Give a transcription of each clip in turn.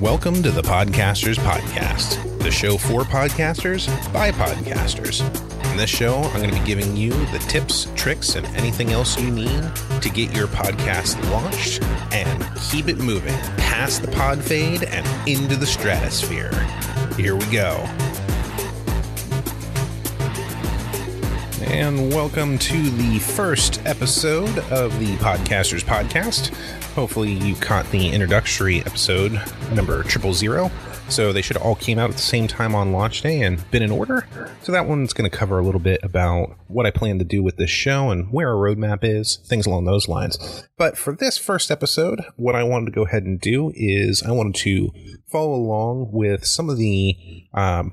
Welcome to the Podcasters Podcast, the show for podcasters by podcasters. In this show, I'm going to be giving you the tips, tricks, and anything else you need to get your podcast launched and keep it moving past the pod fade and into the stratosphere. Here we go. And welcome to the first episode of the Podcasters Podcast. Hopefully, you caught the introductory episode number triple zero. So they should all came out at the same time on launch day and been in order. So that one's going to cover a little bit about what I plan to do with this show and where our roadmap is, things along those lines. But for this first episode, what I wanted to go ahead and do is I wanted to follow along with some of the um,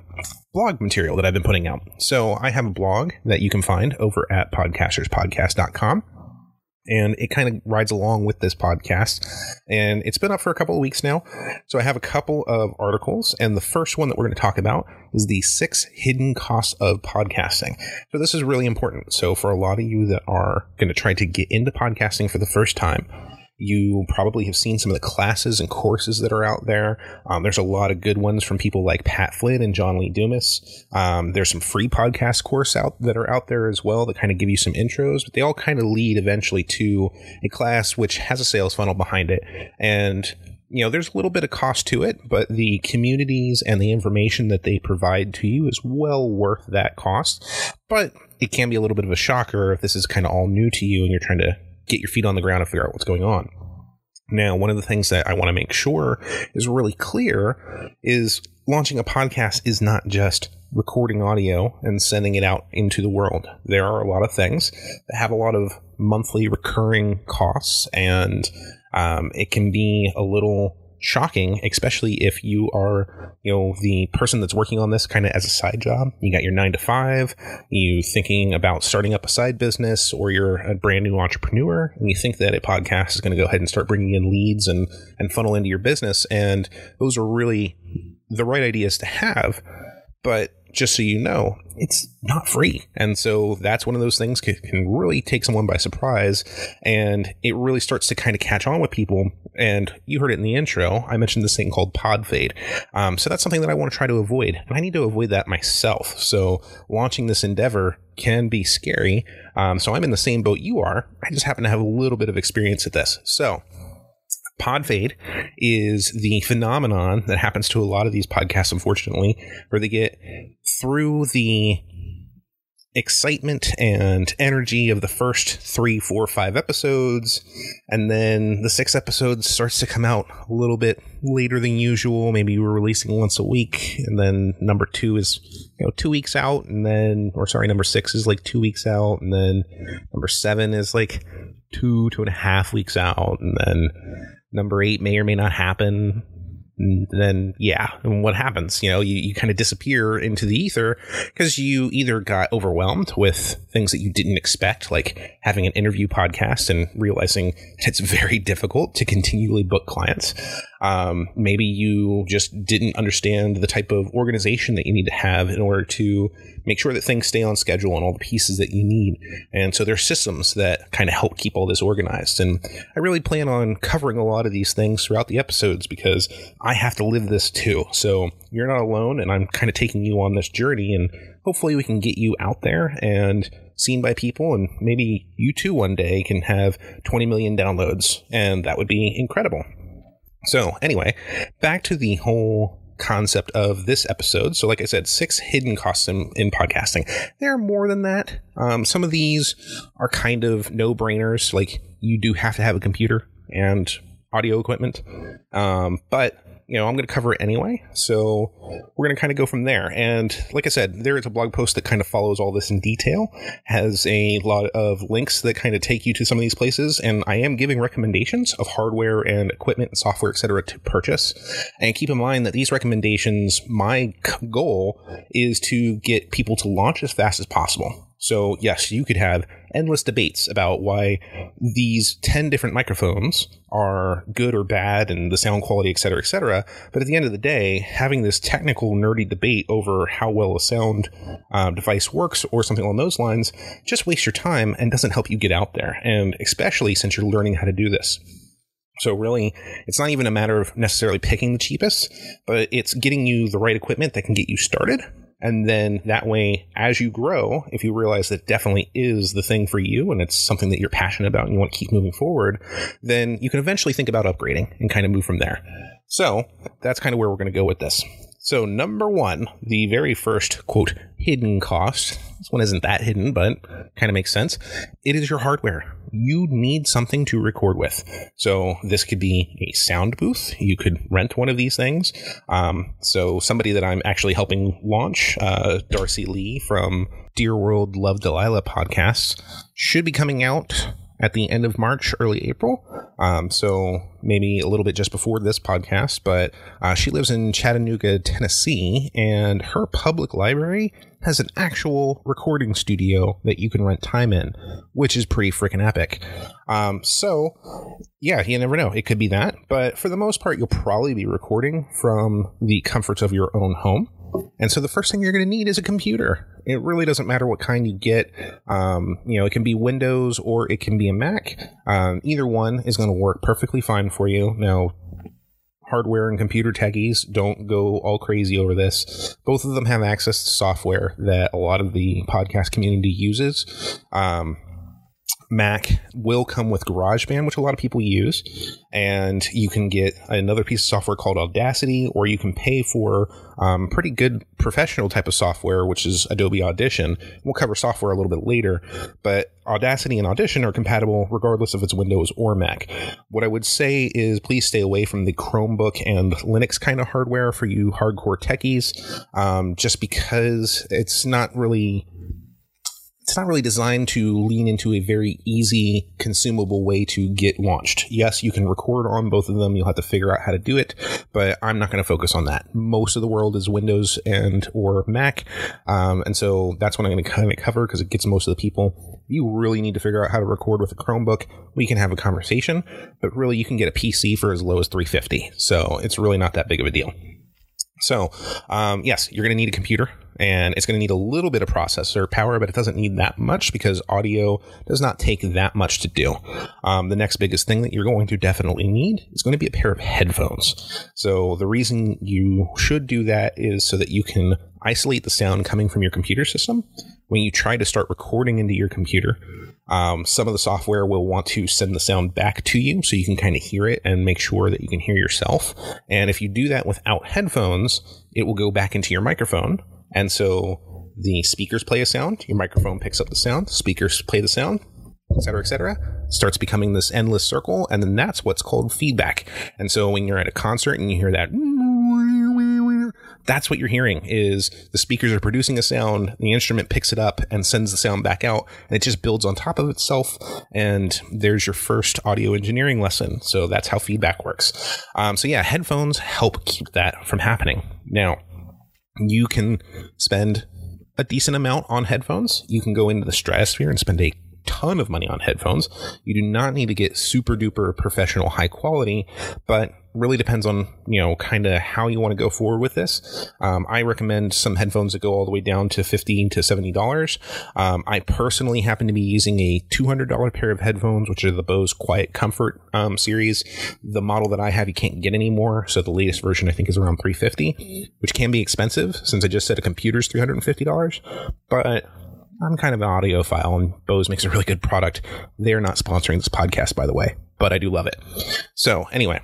blog material that I've been putting out. So I have a blog that you can find over at podcasterspodcast.com and it kind of rides along with this podcast. And it's been up for a couple of weeks now. So I have a couple of articles, and the first one that we're going to talk about is the six hidden costs of podcasting. So this is really important. So for a lot of you that are going to try to get into podcasting for the first time, you probably have seen some of the classes and courses that are out there. Um, there's a lot of good ones from people like Pat Flynn and John Lee Dumas. Um, there's some free podcast course out that are out there as well that kind of give you some intros, but they all kind of lead eventually to a class which has a sales funnel behind it. And you know, there's a little bit of cost to it, but the communities and the information that they provide to you is well worth that cost. But it can be a little bit of a shocker if this is kind of all new to you and you're trying to get your feet on the ground and figure out what's going on. Now, one of the things that I want to make sure is really clear is launching a podcast is not just recording audio and sending it out into the world. There are a lot of things that have a lot of monthly recurring costs, and um, it can be a little shocking, especially if you are, you know, the person that's working on this kind of as a side job. You got your nine to five, you thinking about starting up a side business, or you're a brand new entrepreneur, and you think that a podcast is going to go ahead and start bringing in leads and and funnel into your business, and those are really the right ideas to have, but just so you know, it's not free. And so that's one of those things can, can really take someone by surprise. And it really starts to kind of catch on with people. And you heard it in the intro. I mentioned this thing called pod fade. Um, so that's something that I want to try to avoid. And I need to avoid that myself. So launching this endeavor can be scary. Um, so I'm in the same boat you are. I just happen to have a little bit of experience at this. So pod fade is the phenomenon that happens to a lot of these podcasts, unfortunately, where they get through the excitement and energy of the first three, four, five episodes, and then the sixth episode starts to come out a little bit later than usual. Maybe we're releasing once a week, and then number two is you know two weeks out, and then or sorry, number six is like two weeks out, and then number seven is like two, two and a half weeks out, and then number eight may or may not happen And then yeah and what happens? You know you, you kind of disappear into the ether because you either got overwhelmed with things that you didn't expect like having an interview podcast and realizing it's very difficult to continually book clients. Um, maybe you just didn't understand the type of organization that you need to have in order to make sure that things stay on schedule and all the pieces that you need. And so there's systems that kind of help keep all this organized. And I really plan on covering a lot of these things throughout the episodes because I have to live this too. So you're not alone, and I'm kind of taking you on this journey. And hopefully, we can get you out there and seen by people. And maybe you too one day can have 20 million downloads, and that would be incredible. So, anyway, back to the whole concept of this episode. So, like I said, six hidden costs in, in podcasting. There are more than that. Um, some of these are kind of no brainers. Like, you do have to have a computer and audio equipment. Um, but you know, I'm going to cover it anyway. So we're going to kind of go from there. And like I said, there is a blog post that kind of follows all this in detail, has a lot of links that kind of take you to some of these places. And I am giving recommendations of hardware and equipment and software, etc., to purchase. And keep in mind that these recommendations, my goal is to get people to launch as fast as possible. So yes, you could have endless debates about why these 10 different microphones are good or bad and the sound quality, et cetera, et cetera. But at the end of the day, having this technical, nerdy debate over how well a sound uh, device works or something along those lines just wastes your time and doesn't help you get out there. And especially since you're learning how to do this. So really, it's not even a matter of necessarily picking the cheapest, but it's getting you the right equipment that can get you started. And then that way, as you grow, if you realize that definitely is the thing for you and it's something that you're passionate about and you want to keep moving forward, then you can eventually think about upgrading and kind of move from there. So that's kind of where we're going to go with this. So, number one, the very first quote, hidden cost. This one isn't that hidden, but kind of makes sense. It is your hardware. You need something to record with. So, this could be a sound booth. You could rent one of these things. Um, so, somebody that I'm actually helping launch, uh, Darcy Lee from Dear World Love Delilah podcast, should be coming out at the end of March, early April. Um, so maybe a little bit just before this podcast, but uh, she lives in Chattanooga, Tennessee, and her public library has an actual recording studio that you can rent time in, which is pretty freaking epic. Um, so, yeah, you never know. It could be that, but for the most part, you'll probably be recording from the comforts of your own home. And so the first thing you're going to need is a computer. It really doesn't matter what kind you get. Um, you know, it can be Windows or it can be a Mac. Um, either one is going to work perfectly fine for you. Now, hardware and computer techies don't go all crazy over this. Both of them have access to software that a lot of the podcast community uses. Um, Mac will come with GarageBand, which a lot of people use, and you can get another piece of software called Audacity, or you can pay for um, pretty good professional type of software, which is Adobe Audition. We'll cover software a little bit later, but Audacity and Audition are compatible regardless if it's Windows or Mac. What I would say is please stay away from the Chromebook and Linux kind of hardware for you hardcore techies, um, just because it's not really it's not really designed to lean into a very easy, consumable way to get launched. Yes, you can record on both of them. You'll have to figure out how to do it, but I'm not going to focus on that. Most of the world is Windows and or Mac, um, and so that's what I'm going to kind of cover because it gets most of the people. You really need to figure out how to record with a Chromebook. We can have a conversation, but really you can get a PC for as low as 350. So it's really not that big of a deal. So, um, yes, you're going to need a computer and it's going to need a little bit of processor power, but it doesn't need that much because audio does not take that much to do. Um, the next biggest thing that you're going to definitely need is going to be a pair of headphones. So the reason you should do that is so that you can isolate the sound coming from your computer system. When you try to start recording into your computer, um, some of the software will want to send the sound back to you so you can kind of hear it and make sure that you can hear yourself. And if you do that without headphones, it will go back into your microphone and so the speakers play a sound, your microphone picks up the sound, speakers play the sound, et cetera, et cetera, starts becoming this endless circle. And then that's what's called feedback. And so when you're at a concert and you hear that, that's what you're hearing is the speakers are producing a sound, the instrument picks it up and sends the sound back out, and it just builds on top of itself. And there's your first audio engineering lesson. So that's how feedback works. Um, so yeah, headphones help keep that from happening. Now, you can spend a decent amount on headphones. You can go into the stratosphere and spend a ton of money on headphones. You do not need to get super duper professional high quality, but really depends on you know kind of how you want to go forward with this. Um, I recommend some headphones that go all the way down to fifteen to seventy dollars. Um, I personally happen to be using a two hundred dollar pair of headphones, which are the Bose Quiet Comfort um, series. The model that I have, you can't get anymore. So the latest version I think is around three fifty, which can be expensive since I just said a computer's three hundred and fifty dollars, but I'm kind of an audiophile, and Bose makes a really good product. They are not sponsoring this podcast, by the way, but I do love it. So, anyway,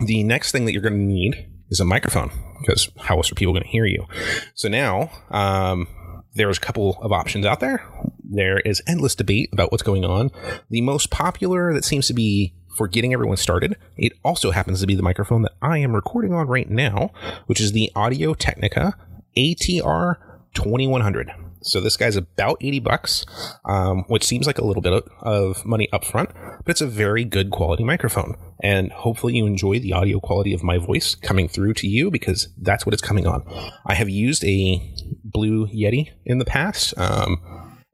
the next thing that you're going to need is a microphone because how else are people going to hear you? So now um, there's a couple of options out there. There is endless debate about what's going on. The most popular that seems to be for getting everyone started, it also happens to be the microphone that I am recording on right now, which is the Audio Technica ATR 2100. So this guy's about 80 bucks, um, which seems like a little bit of money up front, but it's a very good quality microphone. And hopefully you enjoy the audio quality of my voice coming through to you because that's what it's coming on. I have used a Blue Yeti in the past. Um,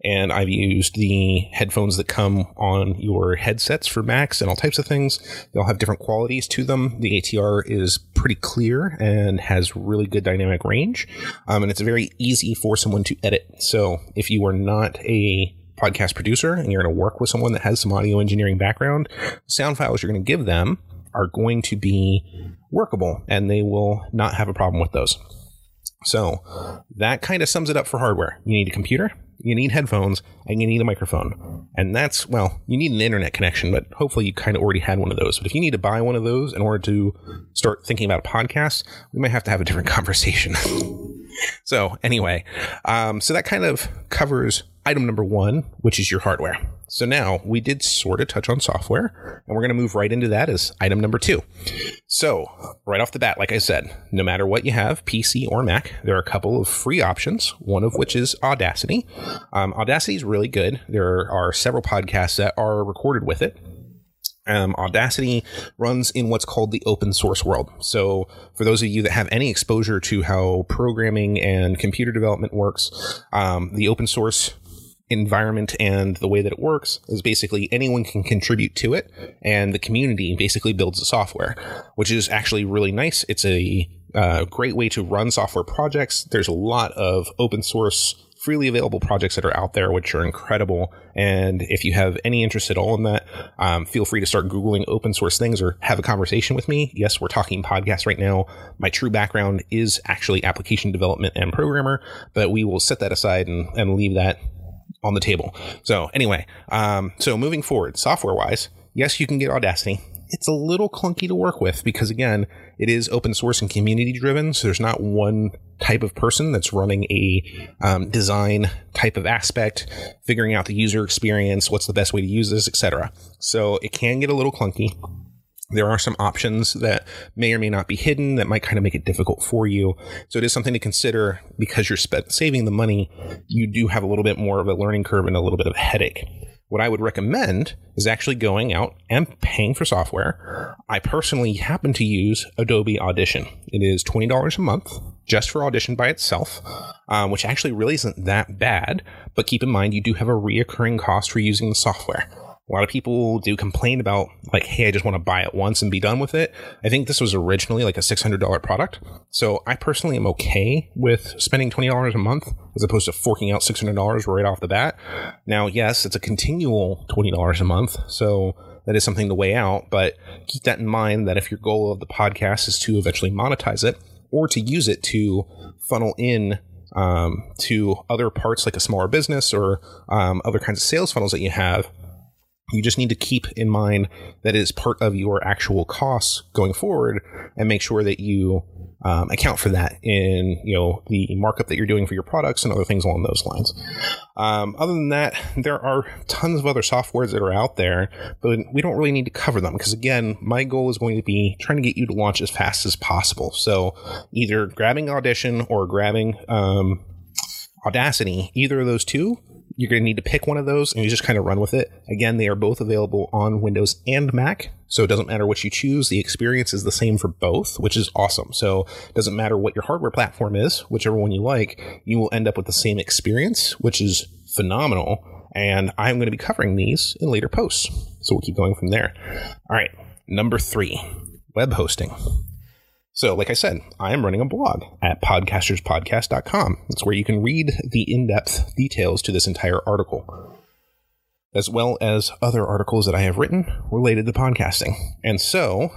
and I've used the headphones that come on your headsets for Macs and all types of things. They all have different qualities to them. The ATR is pretty clear and has really good dynamic range, um, and it's very easy for someone to edit. So if you are not a podcast producer and you're going to work with someone that has some audio engineering background, sound files you're going to give them are going to be workable and they will not have a problem with those. So that kind of sums it up for hardware. You need a computer, you need headphones, and you need a microphone. And that's, well, you need an internet connection, but hopefully you kind of already had one of those. But if you need to buy one of those in order to start thinking about a podcast, we might have to have a different conversation. So, anyway, um, so that kind of covers item number one, which is your hardware. So now we did sort of touch on software, and we're going to move right into that as item number two. So, right off the bat, like I said, no matter what you have, PC or Mac, there are a couple of free options, one of which is Audacity. Um, Audacity is really good. There are several podcasts that are recorded with it. Um, Audacity runs in what's called the open source world. So, for those of you that have any exposure to how programming and computer development works, um, the open source environment and the way that it works is basically anyone can contribute to it and the community basically builds the software which is actually really nice it's a uh, great way to run software projects there's a lot of open source freely available projects that are out there which are incredible and if you have any interest at all in that um, feel free to start googling open source things or have a conversation with me yes we're talking podcasts right now my true background is actually application development and programmer but we will set that aside and, and leave that on the table. So anyway, um, so moving forward, software wise, yes, you can get Audacity. It's a little clunky to work with because again, it is open source and community driven. So there's not one type of person that's running a um, design type of aspect, figuring out the user experience, what's the best way to use this, etc. So it can get a little clunky. There are some options that may or may not be hidden that might kind of make it difficult for you. So it is something to consider because you're saving the money. You do have a little bit more of a learning curve and a little bit of a headache. What I would recommend is actually going out and paying for software. I personally happen to use Adobe Audition. It is $20 a month just for Audition by itself, um, which actually really isn't that bad. But keep in mind, you do have a reoccurring cost for using the software. A lot of people do complain about like, hey, I just want to buy it once and be done with it. I think this was originally like a $600 product. So I personally am okay with spending $20 a month as opposed to forking out $600 right off the bat. Now, yes, it's a continual $20 a month. So that is something to weigh out, but keep that in mind that if your goal of the podcast is to eventually monetize it or to use it to funnel in um, to other parts like a smaller business or um, other kinds of sales funnels that you have, you just need to keep in mind that it is part of your actual costs going forward and make sure that you um, account for that in you know the markup that you're doing for your products and other things along those lines. Um, other than that, there are tons of other softwares that are out there, but we don't really need to cover them because again, my goal is going to be trying to get you to launch as fast as possible. So either grabbing Audition or grabbing um, Audacity, either of those two you're going to need to pick one of those and you just kind of run with it. Again, they are both available on Windows and Mac. So it doesn't matter what you choose. The experience is the same for both, which is awesome. So it doesn't matter what your hardware platform is, whichever one you like, you will end up with the same experience, which is phenomenal. And I'm going to be covering these in later posts. So we'll keep going from there. All right. Number three, web hosting. So, like I said, I am running a blog at podcasterspodcast.com. It's where you can read the in depth details to this entire article, as well as other articles that I have written related to podcasting. And so,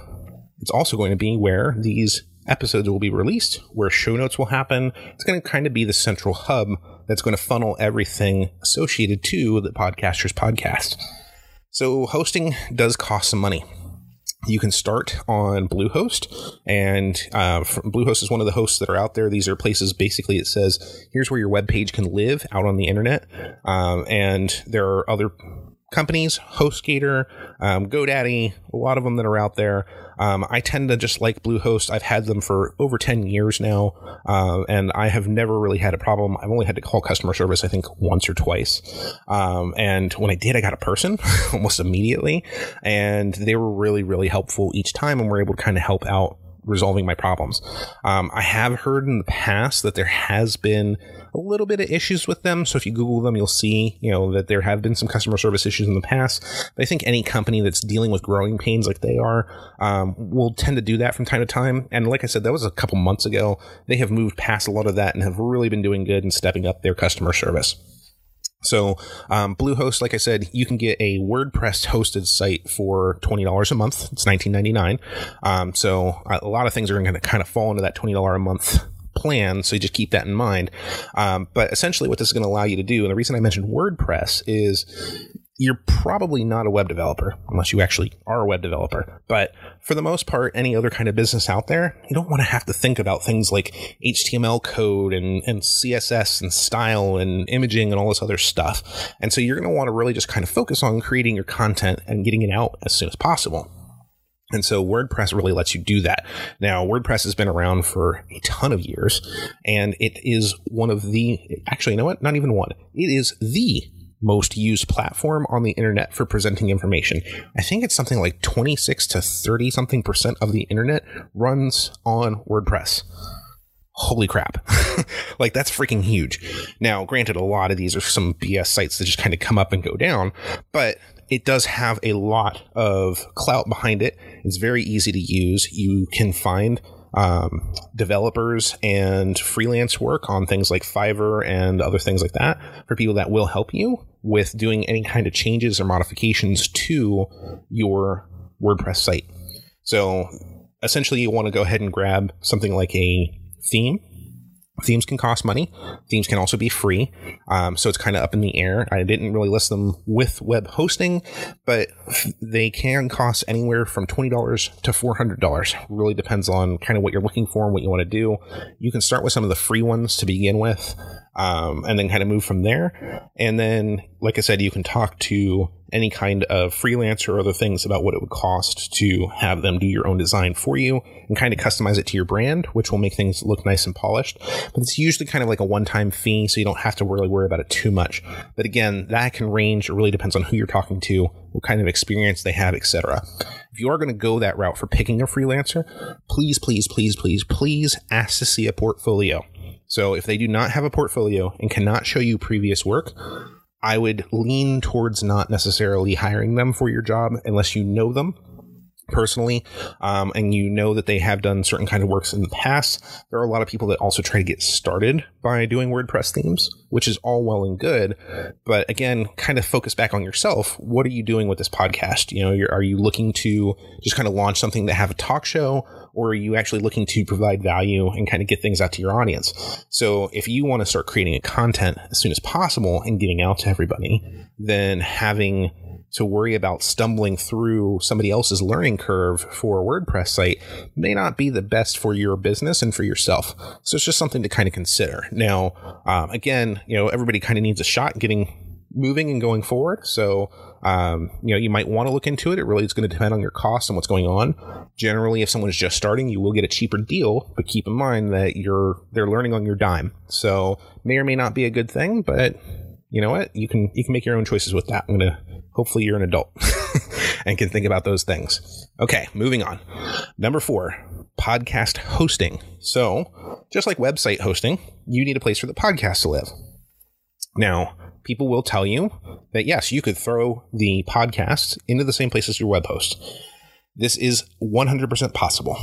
it's also going to be where these episodes will be released, where show notes will happen. It's going to kind of be the central hub that's going to funnel everything associated to the Podcasters Podcast. So, hosting does cost some money you can start on Bluehost, and uh, Bluehost is one of the hosts that are out there. These are places basically it says here's where your web page can live out on the internet, um, and there are other companies, HostGator, um, GoDaddy, a lot of them that are out there. Um, I tend to just like Bluehost. I've had them for over 10 years now, uh, and I have never really had a problem. I've only had to call customer service, I think, once or twice. Um, and when I did, I got a person almost immediately, and they were really, really helpful each time and were able to kind of help out resolving my problems. Um, I have heard in the past that there has been a little bit of issues with them. So if you Google them, you'll see, you know, that there have been some customer service issues in the past. But I think any company that's dealing with growing pains like they are um, will tend to do that from time to time. And like I said, that was a couple months ago. They have moved past a lot of that and have really been doing good and stepping up their customer service. So, um, Bluehost, like I said, you can get a WordPress hosted site for twenty dollars a month. It's nineteen ninety nine. Um, so a lot of things are going to kind of fall into that twenty dollar a month plan. So you just keep that in mind. Um, but essentially, what this is going to allow you to do, and the reason I mentioned WordPress is you're probably not a web developer unless you actually are a web developer. But for the most part, any other kind of business out there, you don't want to have to think about things like HTML code and, and CSS and style and imaging and all this other stuff. And so you're going to want to really just kind of focus on creating your content and getting it out as soon as possible. And so WordPress really lets you do that. Now, WordPress has been around for a ton of years, and it is one of the, actually, you know what? Not even one. It is the most used platform on the internet for presenting information. I think it's something like 26 to 30 something percent of the internet runs on WordPress. Holy crap. like that's freaking huge. Now, granted, a lot of these are some BS sites that just kind of come up and go down, but it does have a lot of clout behind it. It's very easy to use. You can find um, developers and freelance work on things like Fiverr and other things like that for people that will help you with doing any kind of changes or modifications to your WordPress site. So essentially, you want to go ahead and grab something like a theme Themes can cost money. Themes can also be free. Um, so it's kind of up in the air. I didn't really list them with web hosting, but they can cost anywhere from $20 to $400. Really depends on kind of what you're looking for and what you want to do. You can start with some of the free ones to begin with um, and then kind of move from there. And then, like I said, you can talk to any kind of freelancer or other things about what it would cost to have them do your own design for you and kind of customize it to your brand, which will make things look nice and polished. But it's usually kind of like a one time fee, so you don't have to really worry about it too much. But again, that can range. It really depends on who you're talking to, what kind of experience they have, etc. If you are going to go that route for picking a freelancer, please, please, please, please, please ask to see a portfolio. So if they do not have a portfolio and cannot show you previous work, I would lean towards not necessarily hiring them for your job unless you know them personally um, and you know that they have done certain kind of works in the past. There are a lot of people that also try to get started by doing wordpress themes which is all well and good. But again kind of focus back on yourself. What are you doing with this podcast? You know are you looking to just kind of launch something that have a talk show or are you actually looking to provide value and kind of get things out to your audience so if you want to start creating content as soon as possible and getting out to everybody then having to worry about stumbling through somebody else's learning curve for a WordPress site may not be the best for your business and for yourself. So it's just something to kind of consider. Now, um, again, you know, everybody kind of needs a shot getting moving and going forward. So, um, you know, you might want to look into it. It really is going to depend on your costs and what's going on. Generally, if someone's just starting, you will get a cheaper deal, but keep in mind that you're they're learning on your dime. So, may or may not be a good thing, but you know what? You can you can make your own choices with that. I'm gonna hopefully you're an adult and can think about those things. Okay, moving on. Number four, podcast hosting. So, just like website hosting, you need a place for the podcast to live. Now, people will tell you that yes, you could throw the podcast into the same place as your web host. This is 100% possible.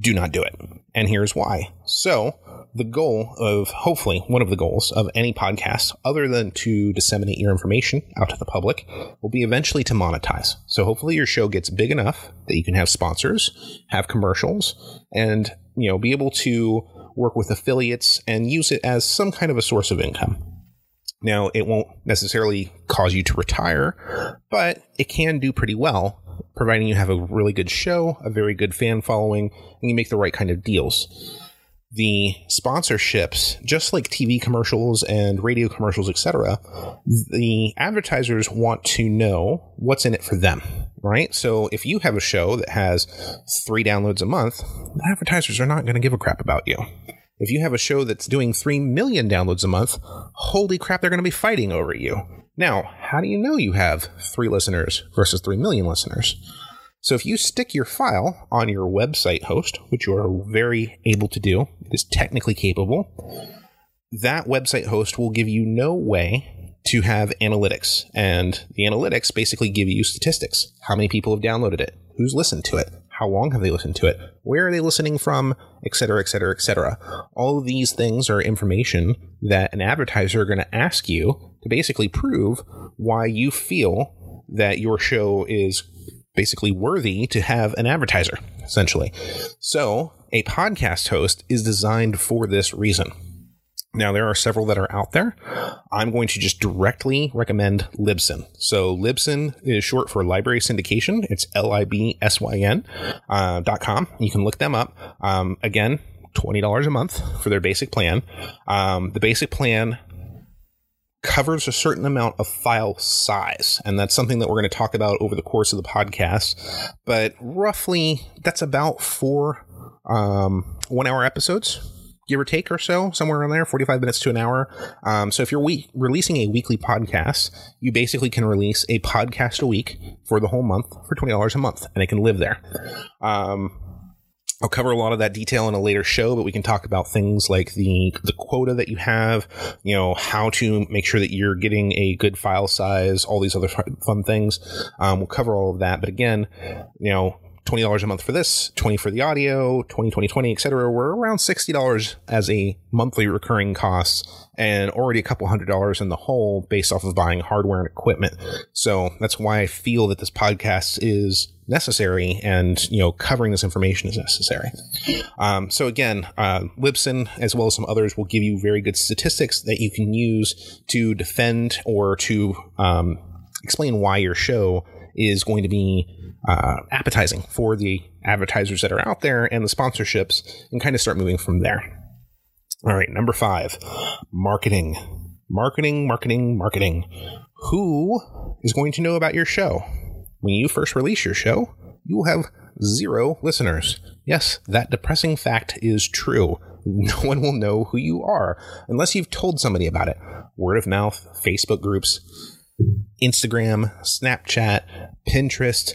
Do not do it. And here's why. So, the goal of hopefully one of the goals of any podcast other than to disseminate your information out to the public will be eventually to monetize so hopefully your show gets big enough that you can have sponsors have commercials and you know be able to work with affiliates and use it as some kind of a source of income now it won't necessarily cause you to retire but it can do pretty well providing you have a really good show a very good fan following and you make the right kind of deals the sponsorships, just like TV commercials and radio commercials, etc., the advertisers want to know what's in it for them, right? So if you have a show that has three downloads a month, the advertisers are not going to give a crap about you. If you have a show that's doing 3 million downloads a month, holy crap, they're going to be fighting over you. Now, how do you know you have three listeners versus 3 million listeners? So if you stick your file on your website host, which you are very able to do, it is technically capable, that website host will give you no way to have analytics. And the analytics basically give you statistics. How many people have downloaded it? Who's listened to it? How long have they listened to it? Where are they listening from? Et cetera, et cetera, et cetera. All of these things are information that an advertiser are going to ask you to basically prove why you feel that your show is basically worthy to have an advertiser, essentially. So, a podcast host is designed for this reason. Now, there are several that are out there. I'm going to just directly recommend Libsyn. So, Libsyn is short for Library Syndication. It's L I B S Y N uh, dot com. You can look them up. Um, again, $20 a month for their basic plan. Um, the basic plan covers a certain amount of file size. And that's something that we're going to talk about over the course of the podcast. But roughly, that's about four um, one hour episodes. Give or take or so, somewhere around there, 45 minutes to an hour. Um, so if you're releasing a weekly podcast, you basically can release a podcast a week for the whole month for $20 a month, and it can live there. Um, I'll cover a lot of that detail in a later show, but we can talk about things like the the quota that you have, you know, how to make sure that you're getting a good file size, all these other fun things. Um, we'll cover all of that, but again, you know, twenty dollars a month for this, twenty for the audio, 20, 20, 20, etc. We're around sixty dollars as a monthly recurring cost, and already a couple hundred dollars in the hole based off of buying hardware and equipment. So that's why I feel that this podcast is necessary and you know covering this information is necessary um, so again uh, libsyn as well as some others will give you very good statistics that you can use to defend or to um, explain why your show is going to be uh, appetizing for the advertisers that are out there and the sponsorships and kind of start moving from there all right number five marketing marketing marketing marketing who is going to know about your show when you first release your show, you will have zero listeners. Yes, that depressing fact is true. No one will know who you are unless you've told somebody about it. Word of mouth, Facebook groups, Instagram, Snapchat, Pinterest,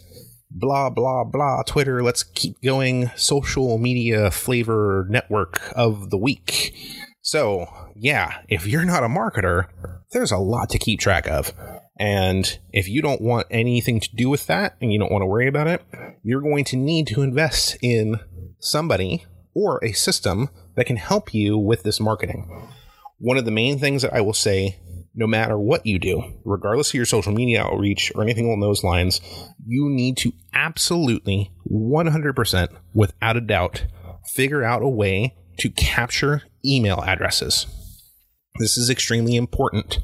blah, blah, blah, Twitter. Let's keep going. Social media flavor network of the week. So, yeah, if you're not a marketer, there's a lot to keep track of. And if you don't want anything to do with that and you don't want to worry about it, you're going to need to invest in somebody or a system that can help you with this marketing. One of the main things that I will say, no matter what you do, regardless of your social media outreach or anything along those lines, you need to absolutely 100% without a doubt figure out a way to capture email addresses. This is extremely important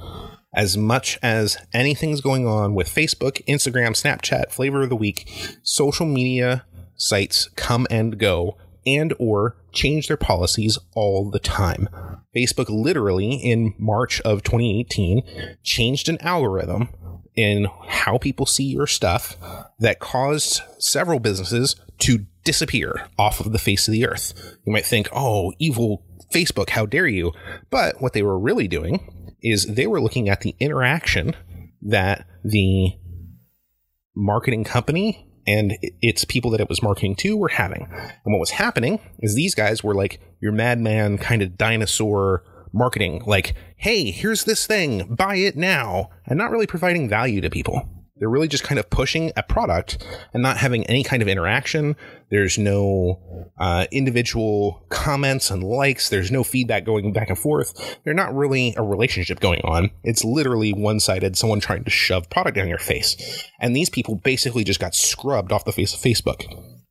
as much as anything's going on with Facebook, Instagram, Snapchat, flavor of the week, social media sites come and go and or change their policies all the time. Facebook literally in March of 2018 changed an algorithm in how people see your stuff that caused several businesses to disappear off of the face of the earth. You might think, "Oh, evil Facebook, how dare you?" But what they were really doing is they were looking at the interaction that the marketing company and its people that it was marketing to were having. And what was happening is these guys were like your madman kind of dinosaur marketing, like, hey, here's this thing, buy it now, and not really providing value to people. They're really just kind of pushing a product and not having any kind of interaction. There's no uh, individual comments and likes. There's no feedback going back and forth. They're not really a relationship going on. It's literally one sided, someone trying to shove product down your face. And these people basically just got scrubbed off the face of Facebook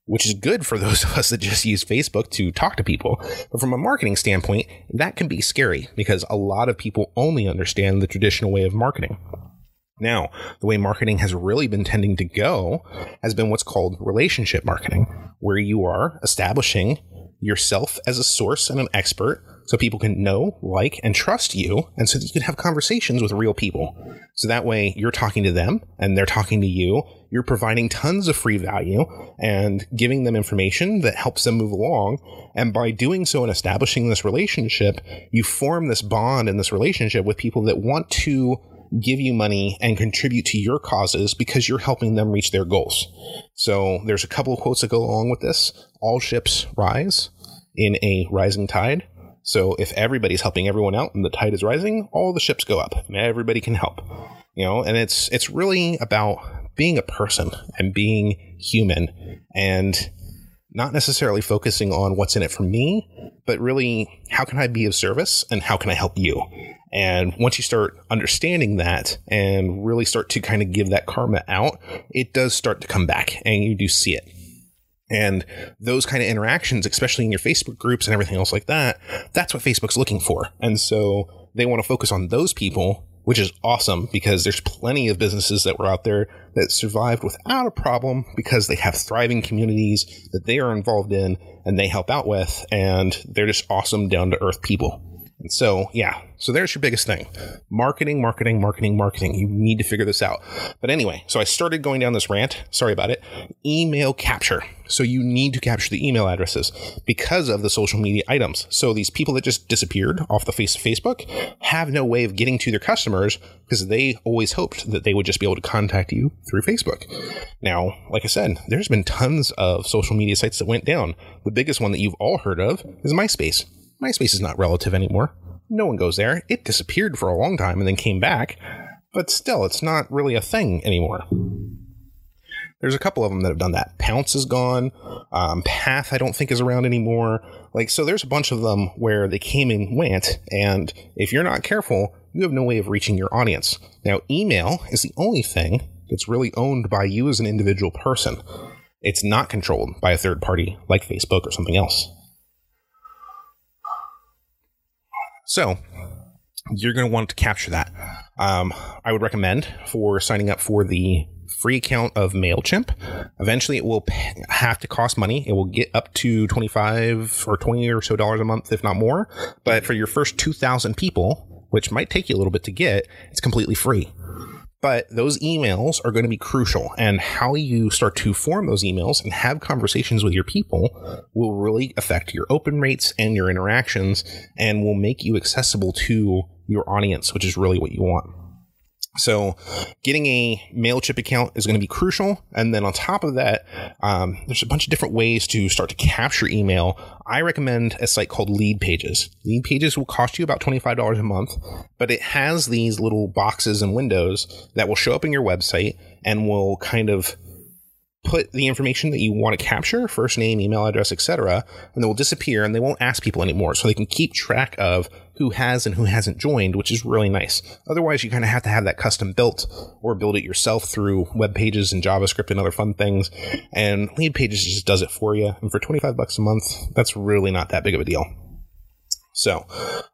which is good for those of us that just use Facebook to talk to people. But from a marketing standpoint, that can be scary because a lot of people only understand the traditional way of marketing. Now, the way marketing has really been tending to go has been what's called relationship marketing, where you are establishing yourself as a source and an expert so people can know, like, and trust you, and so that you can have conversations with real people. So that way you're talking to them and they're talking to you. You're providing tons of free value and giving them information that helps them move along. And by doing so and establishing this relationship, you form this bond and this relationship with people that want to give you money and contribute to your causes because you're helping them reach their goals. So there's a couple of quotes that go along with this. All ships rise in a rising tide. So if everybody's helping everyone out and the tide is rising, all the ships go up everybody can help. You know, and it's it's really about being a person and being human and not necessarily focusing on what's in it for me, but really how can I be of service and how can I help you? And once you start understanding that and really start to kind of give that karma out, it does start to come back and you do see it. And those kind of interactions, especially in your Facebook groups and everything else like that, that's what Facebook's looking for. And so they want to focus on those people which is awesome because there's plenty of businesses that were out there that survived without a problem because they have thriving communities that they are involved in and they help out with, and they're just awesome, down to earth people. And so, yeah, so there's your biggest thing marketing, marketing, marketing, marketing. You need to figure this out. But anyway, so I started going down this rant. Sorry about it. Email capture. So you need to capture the email addresses because of the social media items. So these people that just disappeared off the face of Facebook have no way of getting to their customers because they always hoped that they would just be able to contact you through Facebook. Now, like I said, there's been tons of social media sites that went down. The biggest one that you've all heard of is MySpace. MySpace is not relative anymore. No one goes there. It disappeared for a long time and then came back, but still, it's not really a thing anymore. There's a couple of them that have done that. Pownce is gone. Um, Path, I don't think, is around anymore. Like, so there's a bunch of them where they came and went, and if you're not careful, you have no way of reaching your audience. Now, email is the only thing that's really owned by you as an individual person. It's not controlled by a third party like Facebook or something else. So you're going to want to capture that. Um, I would recommend for signing up for the free account of MailChimp. Eventually, it will pay, have to cost money. It will get up to 25 or 20 or so dollars a month, if not more. But for your first 2,000 people, which might take you a little bit to get, it's completely free but those emails are going to be crucial and how you start to form those emails and have conversations with your people will really affect your open rates and your interactions and will make you accessible to your audience which is really what you want so, getting a MailChimp account is going to be crucial. And then on top of that, um, there's a bunch of different ways to start to capture email. I recommend a site called Leadpages. Lead Pages will cost you about $25 a month, but it has these little boxes and windows that will show up in your website and will kind of put the information that you want to capture first name email address etc and they will disappear and they won't ask people anymore so they can keep track of who has and who hasn't joined, which is really nice. Otherwise, you kind of have to have that custom built or build it yourself through web pages and JavaScript and other fun things. And Leadpages just does it for you. And for 25 bucks a month, that's really not that big of a deal. So,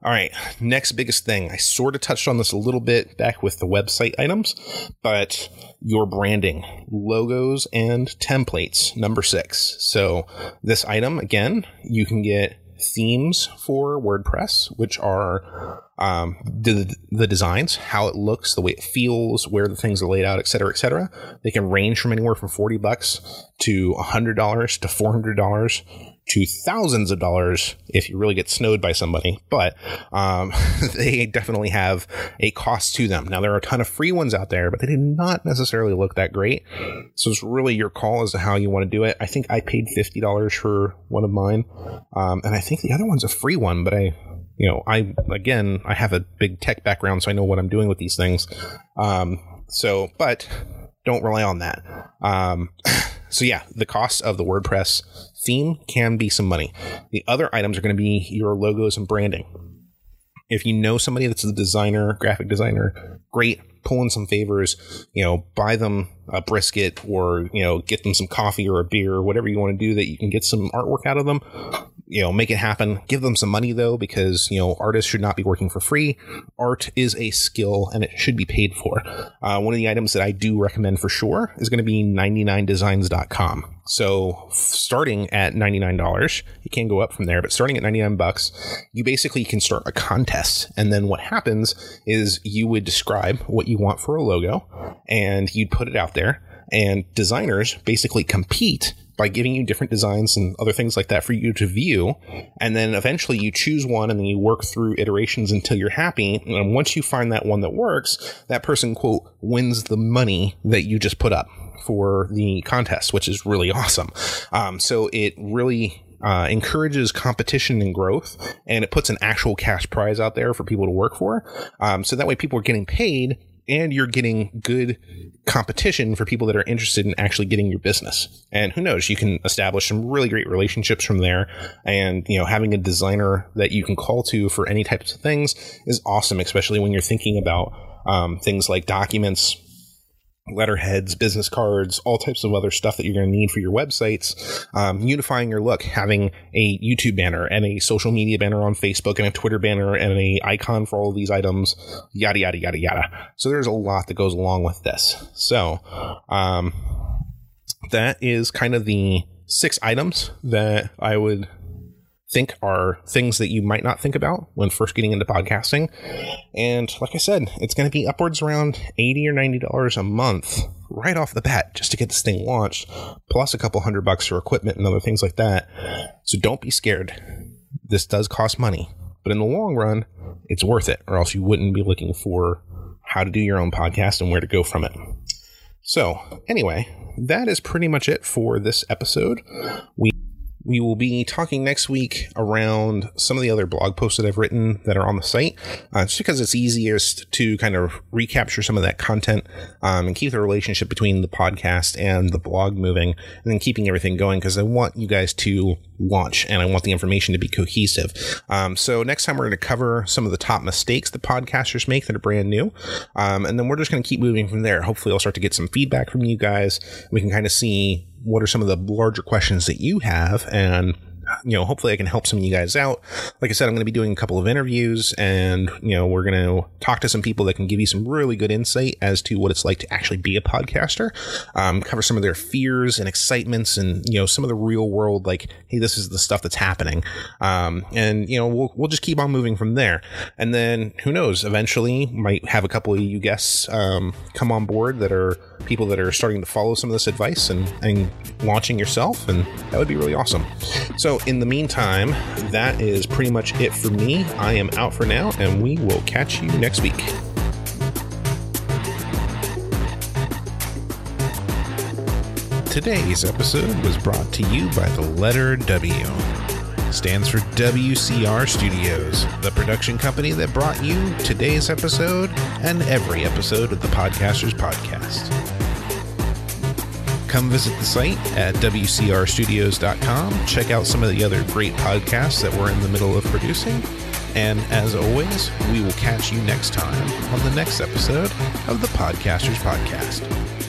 all right, next biggest thing. I sort of touched on this a little bit back with the website items, but your branding, logos, and templates, number six. So, this item, again, you can get themes for WordPress, which are um, the, the designs, how it looks, the way it feels, where the things are laid out, et cetera, et cetera. They can range from anywhere from 40 bucks to $100 to $400 to thousands of dollars if you really get snowed by somebody, but um, they definitely have a cost to them. Now, there are a ton of free ones out there, but they do not necessarily look that great. So it's really your call as to how you want to do it. I think I paid $50 for one of mine, um, and I think the other one's a free one, but I you know, I again, I have a big tech background, so I know what I'm doing with these things. Um, so, but don't rely on that. Um, so yeah, the cost of the WordPress theme can be some money. The other items are going to be your logos and branding. If you know somebody that's a designer, graphic designer, great. Pull in some favors, you know, buy them a brisket or, you know, get them some coffee or a beer or whatever you want to do that you can get some artwork out of them you know, make it happen. Give them some money though, because, you know, artists should not be working for free. Art is a skill and it should be paid for. Uh, one of the items that I do recommend for sure is going to be 99designs.com. So starting at $99, it can go up from there, but starting at 99 bucks, you basically can start a contest. And then what happens is you would describe what you want for a logo and you'd put it out there And designers basically compete by giving you different designs and other things like that for you to view. And then eventually you choose one and then you work through iterations until you're happy. And once you find that one that works, that person, quote, wins the money that you just put up for the contest, which is really awesome. Um, so it really uh, encourages competition and growth, and it puts an actual cash prize out there for people to work for. Um, so that way, people are getting paid and you're getting good competition for people that are interested in actually getting your business. And who knows, you can establish some really great relationships from there. And, you know, having a designer that you can call to for any types of things is awesome, especially when you're thinking about um, things like documents, letterheads, business cards, all types of other stuff that you're going to need for your websites, um, unifying your look, having a YouTube banner and a social media banner on Facebook and a Twitter banner and a icon for all of these items, yada, yada, yada, yada. So there's a lot that goes along with this. So, um, that is kind of the six items that I would think are things that you might not think about when first getting into podcasting. And like I said, it's going to be upwards around 80 or $90 a month right off the bat just to get this thing launched, plus a couple hundred bucks for equipment and other things like that. So don't be scared. This does cost money, but in the long run, it's worth it, or else you wouldn't be looking for how to do your own podcast and where to go from it. So, anyway, that is pretty much it for this episode. We we will be talking next week around some of the other blog posts that I've written that are on the site, uh, just because it's easiest to kind of recapture some of that content um, and keep the relationship between the podcast and the blog moving, and then keeping everything going. Because I want you guys to launch and I want the information to be cohesive. Um, so next time we're going to cover some of the top mistakes that podcasters make that are brand new, um, and then we're just going to keep moving from there. Hopefully, I'll start to get some feedback from you guys. We can kind of see what are some of the larger questions that you have and you know, hopefully I can help some of you guys out. Like I said, I'm going to be doing a couple of interviews and, you know, we're going to talk to some people that can give you some really good insight as to what it's like to actually be a podcaster, um, cover some of their fears and excitements and, you know, some of the real world, like, hey, this is the stuff that's happening. Um, and, you know, we'll, we'll just keep on moving from there. And then who knows, eventually might have a couple of you guests, um, come on board that are people that are starting to follow some of this advice and, and launching yourself. And that would be really awesome. So in the meantime, that is pretty much it for me. I am out for now, and we will catch you next week. Today's episode was brought to you by the letter W. Stands for WCR Studios, the production company that brought you today's episode and every episode of the Podcasters Podcast come visit the site at WCRstudios.com. Check out some of the other great podcasts that we're in the middle of producing. And as always, we will catch you next time on the next episode of the Podcasters Podcast.